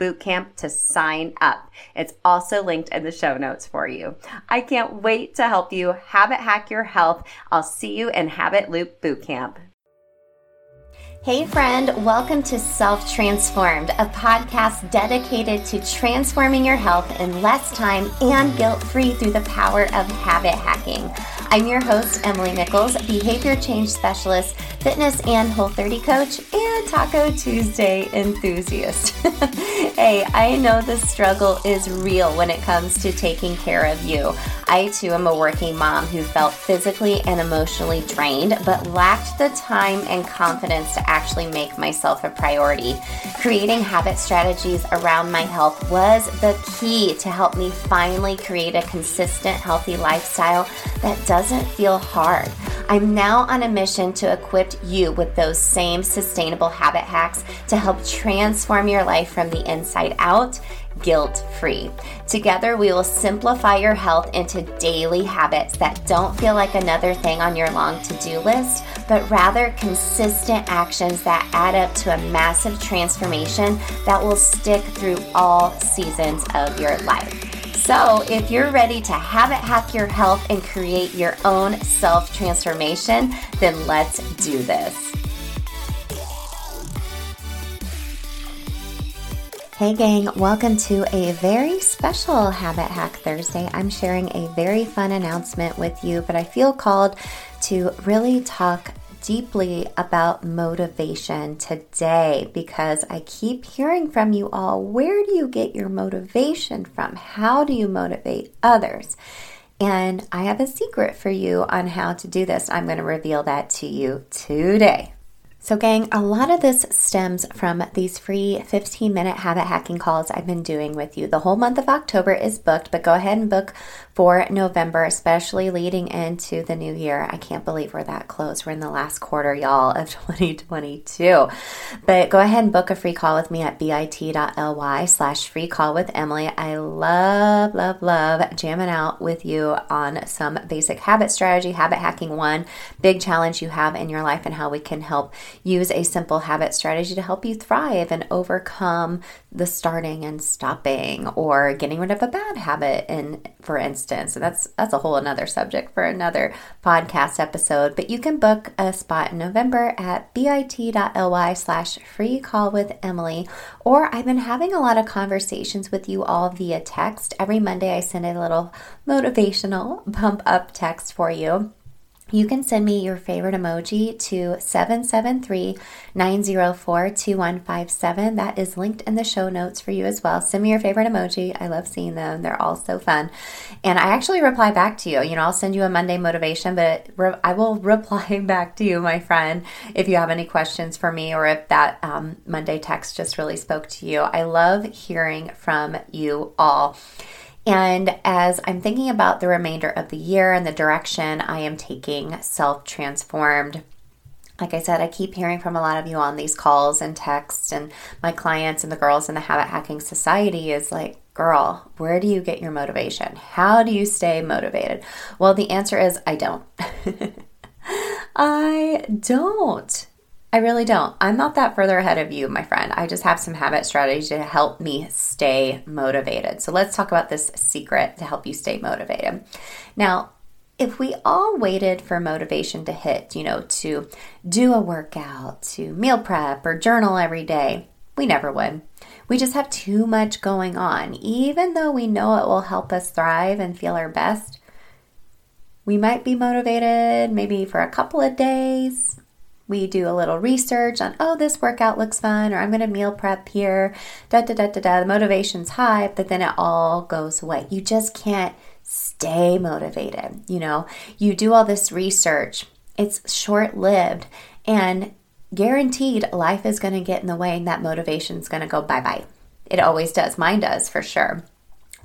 bootcamp to sign up. It's also linked in the show notes for you. I can't wait to help you habit hack your health. I'll see you in Habit Loop Bootcamp. Hey, friend, welcome to Self Transformed, a podcast dedicated to transforming your health in less time and guilt free through the power of habit hacking. I'm your host, Emily Nichols, behavior change specialist, fitness and whole 30 coach, and Taco Tuesday enthusiast. hey, I know the struggle is real when it comes to taking care of you. I too am a working mom who felt physically and emotionally drained, but lacked the time and confidence to actually make myself a priority. Creating habit strategies around my health was the key to help me finally create a consistent, healthy lifestyle that doesn't feel hard. I'm now on a mission to equip you with those same sustainable habit hacks to help transform your life from the inside out guilt free. Together, we will simplify your health into daily habits that don't feel like another thing on your long to do list, but rather consistent actions that add up to a massive transformation that will stick through all seasons of your life. So, if you're ready to habit hack your health and create your own self transformation, then let's do this. Hey, gang, welcome to a very special Habit Hack Thursday. I'm sharing a very fun announcement with you, but I feel called to really talk deeply about motivation today because I keep hearing from you all where do you get your motivation from? How do you motivate others? And I have a secret for you on how to do this. I'm going to reveal that to you today. So, gang, a lot of this stems from these free 15 minute habit hacking calls I've been doing with you. The whole month of October is booked, but go ahead and book for November, especially leading into the new year. I can't believe we're that close. We're in the last quarter, y'all, of 2022. But go ahead and book a free call with me at bit.ly slash free call with Emily. I love, love, love jamming out with you on some basic habit strategy, habit hacking one, big challenge you have in your life, and how we can help use a simple habit strategy to help you thrive and overcome the starting and stopping or getting rid of a bad habit in for instance. And that's that's a whole another subject for another podcast episode. But you can book a spot in november at bit.ly slash free call with emily. Or i've been having a lot of conversations with you all via text. Every monday i send a little motivational pump up text for you you can send me your favorite emoji to 773 904 2157. That is linked in the show notes for you as well. Send me your favorite emoji. I love seeing them, they're all so fun. And I actually reply back to you. You know, I'll send you a Monday motivation, but I will reply back to you, my friend, if you have any questions for me or if that um, Monday text just really spoke to you. I love hearing from you all. And as I'm thinking about the remainder of the year and the direction I am taking self transformed, like I said, I keep hearing from a lot of you on these calls and texts, and my clients and the girls in the Habit Hacking Society is like, girl, where do you get your motivation? How do you stay motivated? Well, the answer is I don't. I don't. I really don't. I'm not that further ahead of you, my friend. I just have some habit strategies to help me stay motivated. So let's talk about this secret to help you stay motivated. Now, if we all waited for motivation to hit, you know, to do a workout, to meal prep or journal every day, we never would. We just have too much going on. Even though we know it will help us thrive and feel our best, we might be motivated maybe for a couple of days. We do a little research on, oh, this workout looks fun, or I'm going to meal prep here. Da da da da da. The motivation's high, but then it all goes away. You just can't stay motivated. You know, you do all this research, it's short lived, and guaranteed life is going to get in the way and that motivation's going to go bye bye. It always does. Mine does for sure.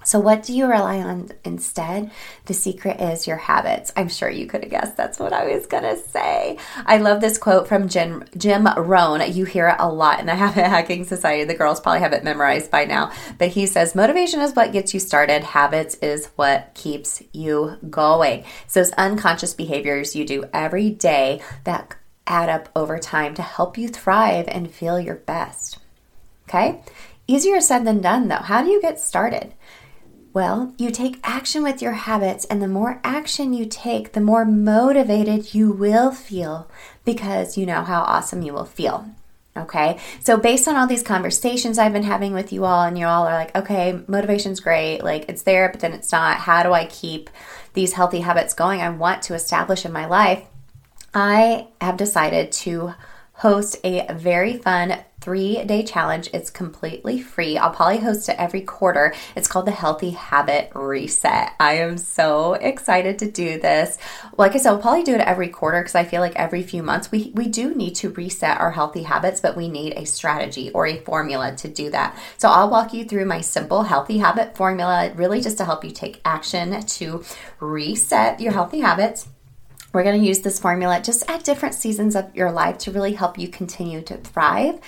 So, what do you rely on instead? The secret is your habits. I'm sure you could have guessed that's what I was going to say. I love this quote from Jim, Jim Rohn. You hear it a lot in the Habit Hacking Society. The girls probably have it memorized by now. But he says, Motivation is what gets you started, habits is what keeps you going. So, those unconscious behaviors you do every day that add up over time to help you thrive and feel your best. Okay? Easier said than done, though. How do you get started? Well, you take action with your habits, and the more action you take, the more motivated you will feel because you know how awesome you will feel. Okay, so based on all these conversations I've been having with you all, and you all are like, okay, motivation's great, like it's there, but then it's not. How do I keep these healthy habits going I want to establish in my life? I have decided to host a very fun three day challenge. It's completely free. I'll probably host it every quarter. It's called the Healthy Habit Reset. I am so excited to do this. Like I said, I'll probably do it every quarter because I feel like every few months we, we do need to reset our healthy habits, but we need a strategy or a formula to do that. So I'll walk you through my simple healthy habit formula, really just to help you take action to reset your healthy habits we're going to use this formula just at different seasons of your life to really help you continue to thrive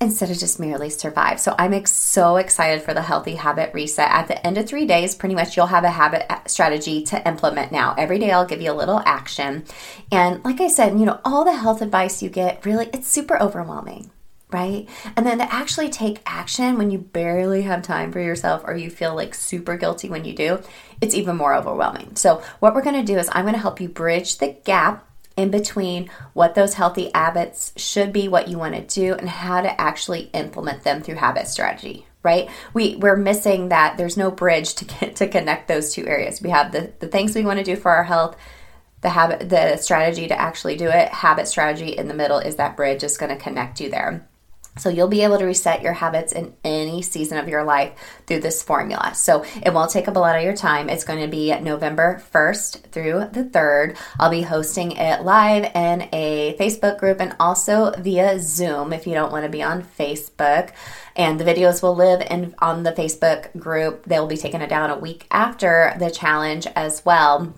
instead of just merely survive. So I'm ex- so excited for the healthy habit reset. At the end of three days, pretty much you'll have a habit uh, strategy to implement now. Every day I'll give you a little action. And like I said, you know, all the health advice you get, really, it's super overwhelming right? And then to actually take action when you barely have time for yourself or you feel like super guilty when you do, it's even more overwhelming. So, what we're to do is I'm to help you bridge the gap in between what those healthy habits should be, what you want to do, and how to actually implement them through habit strategy. Right? We we're missing that. There's no bridge to get to connect those two areas. We have the, the things we want to do for our health, the habit the strategy to actually do it, habit strategy in the middle is that bridge is going to connect you there. So you'll be able to reset your habits in any season of your life through this formula. So it won't take up a lot of your time. It's going to be November 1st through the 3rd. I'll be hosting it live in a Facebook group and also via Zoom if you don't want to be on Facebook. And the videos will live in on the Facebook group. They'll be taking it down a week after the challenge as well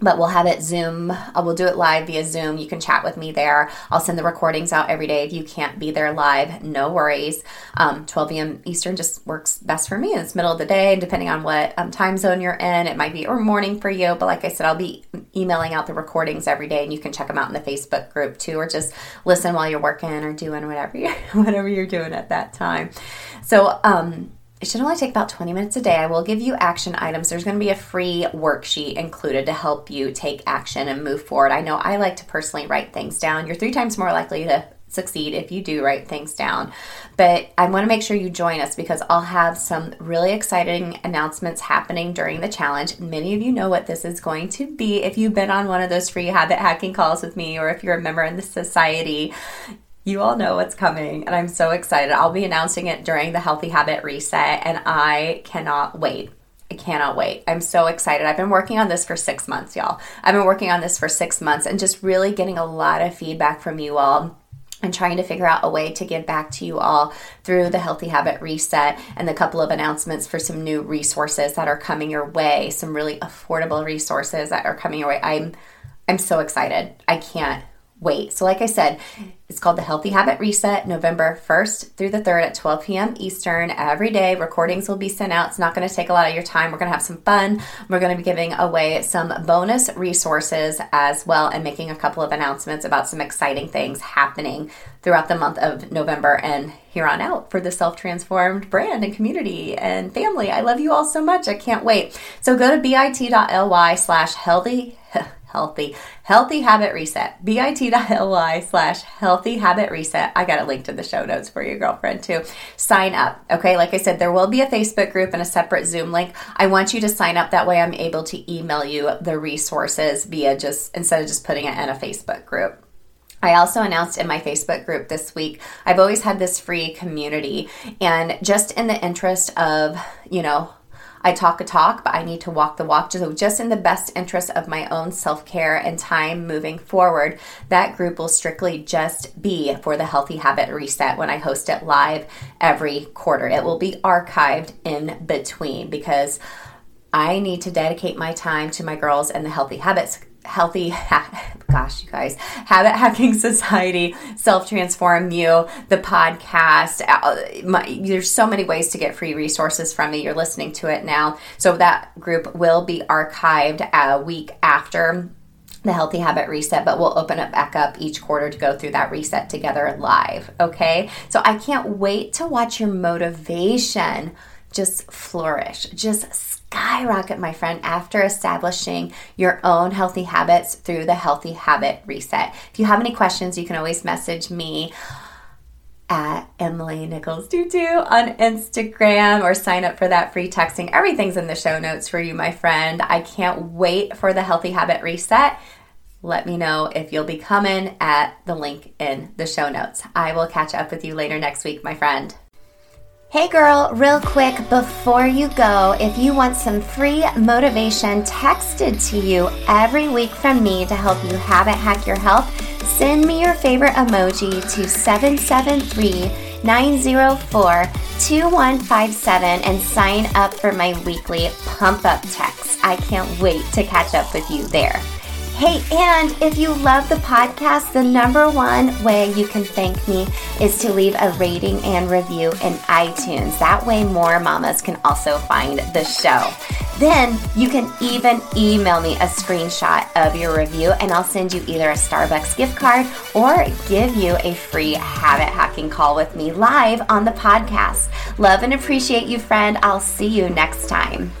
but we'll have it Zoom. Uh, we'll do it live via Zoom. You can chat with me there. I'll send the recordings out every day. If you can't be there live, no worries. Um, 12 p.m. Eastern just works best for me. It's middle of the day, and depending on what um, time zone you're in. It might be or morning for you, but like I said, I'll be emailing out the recordings every day, and you can check them out in the Facebook group too, or just listen while you're working or doing whatever you, whatever you're doing at that time. So, um, it should only take about 20 minutes a day. I will give you action items. There's going to be a free worksheet included to help you take action and move forward. I know I like to personally write things down. You're three times more likely to succeed if you do write things down. But I want to make sure you join us because I'll have some really exciting announcements happening during the challenge. Many of you know what this is going to be if you've been on one of those free habit hacking calls with me or if you're a member in the society you all know what's coming, and I'm so excited. I'll be announcing it during the Healthy Habit Reset, and I cannot wait. I cannot wait. I'm so excited. I've been working on this for six months, y'all. I've been working on this for six months and just really getting a lot of feedback from you all and trying to figure out a way to give back to you all through the Healthy Habit Reset and the couple of announcements for some new resources that are coming your way, some really affordable resources that are coming your way. I'm I'm so excited. I can't wait. So, like I said, it's called the Healthy Habit Reset, November 1st through the 3rd at 12 p.m. Eastern every day. Recordings will be sent out. It's not going to take a lot of your time. We're going to have some fun. We're going to be giving away some bonus resources as well and making a couple of announcements about some exciting things happening throughout the month of November and here on out for the self transformed brand and community and family. I love you all so much. I can't wait. So go to bit.ly slash healthy healthy. Healthy habit reset. Bit.ly slash healthy habit reset. I got a link to the show notes for your girlfriend too. Sign up okay? Like i said there will be a facebook group and a separate zoom link. I want you to sign up. That way i'm able to email you the resources via just instead of just putting it in a facebook group. I also announced in my Facebook group this week, I've always had this free community. And just in the interest of, you know, I talk a talk, but I need to walk the walk. So, just in the best interest of my own self care and time moving forward, that group will strictly just be for the Healthy Habit Reset when I host it live every quarter. It will be archived in between because I need to dedicate my time to my girls and the Healthy Habits healthy gosh you guys habit hacking society Self Transform U the podcast uh, my, there's so many ways to get free resources from me. You're listening to it now. So that group will be archived a week after the healthy habit reset but we'll open it back up each quarter to go through that reset together live okay? So i can't wait to watch your motivation just flourish just skyrocket, my friend, after establishing your own healthy habits through the Healthy Habit Reset. If you have any questions, you can always message me at Emily Nichols Tutu on Instagram or sign up for that free texting. Everything's in the show notes for you, my friend. I can't wait for the Healthy Habit Reset. Let me know if you'll be coming at the link in the show notes. I will catch up with you later next week, my friend. Hey girl, real quick before you go, if you want some free motivation texted to you every week from me to help you habit hack your health, send me your favorite emoji to 773 904 2157 and sign up for my weekly pump up text. I can't wait to catch up with you there. Hey, and if you love the podcast, the number one way you can thank me is to leave a rating and review in iTunes. That way, more mamas can also find the show. Then you can even email me a screenshot of your review, and I'll send you either a Starbucks gift card or give you a free habit hacking call with me live on the podcast. Love and appreciate you, friend. I'll see you next time.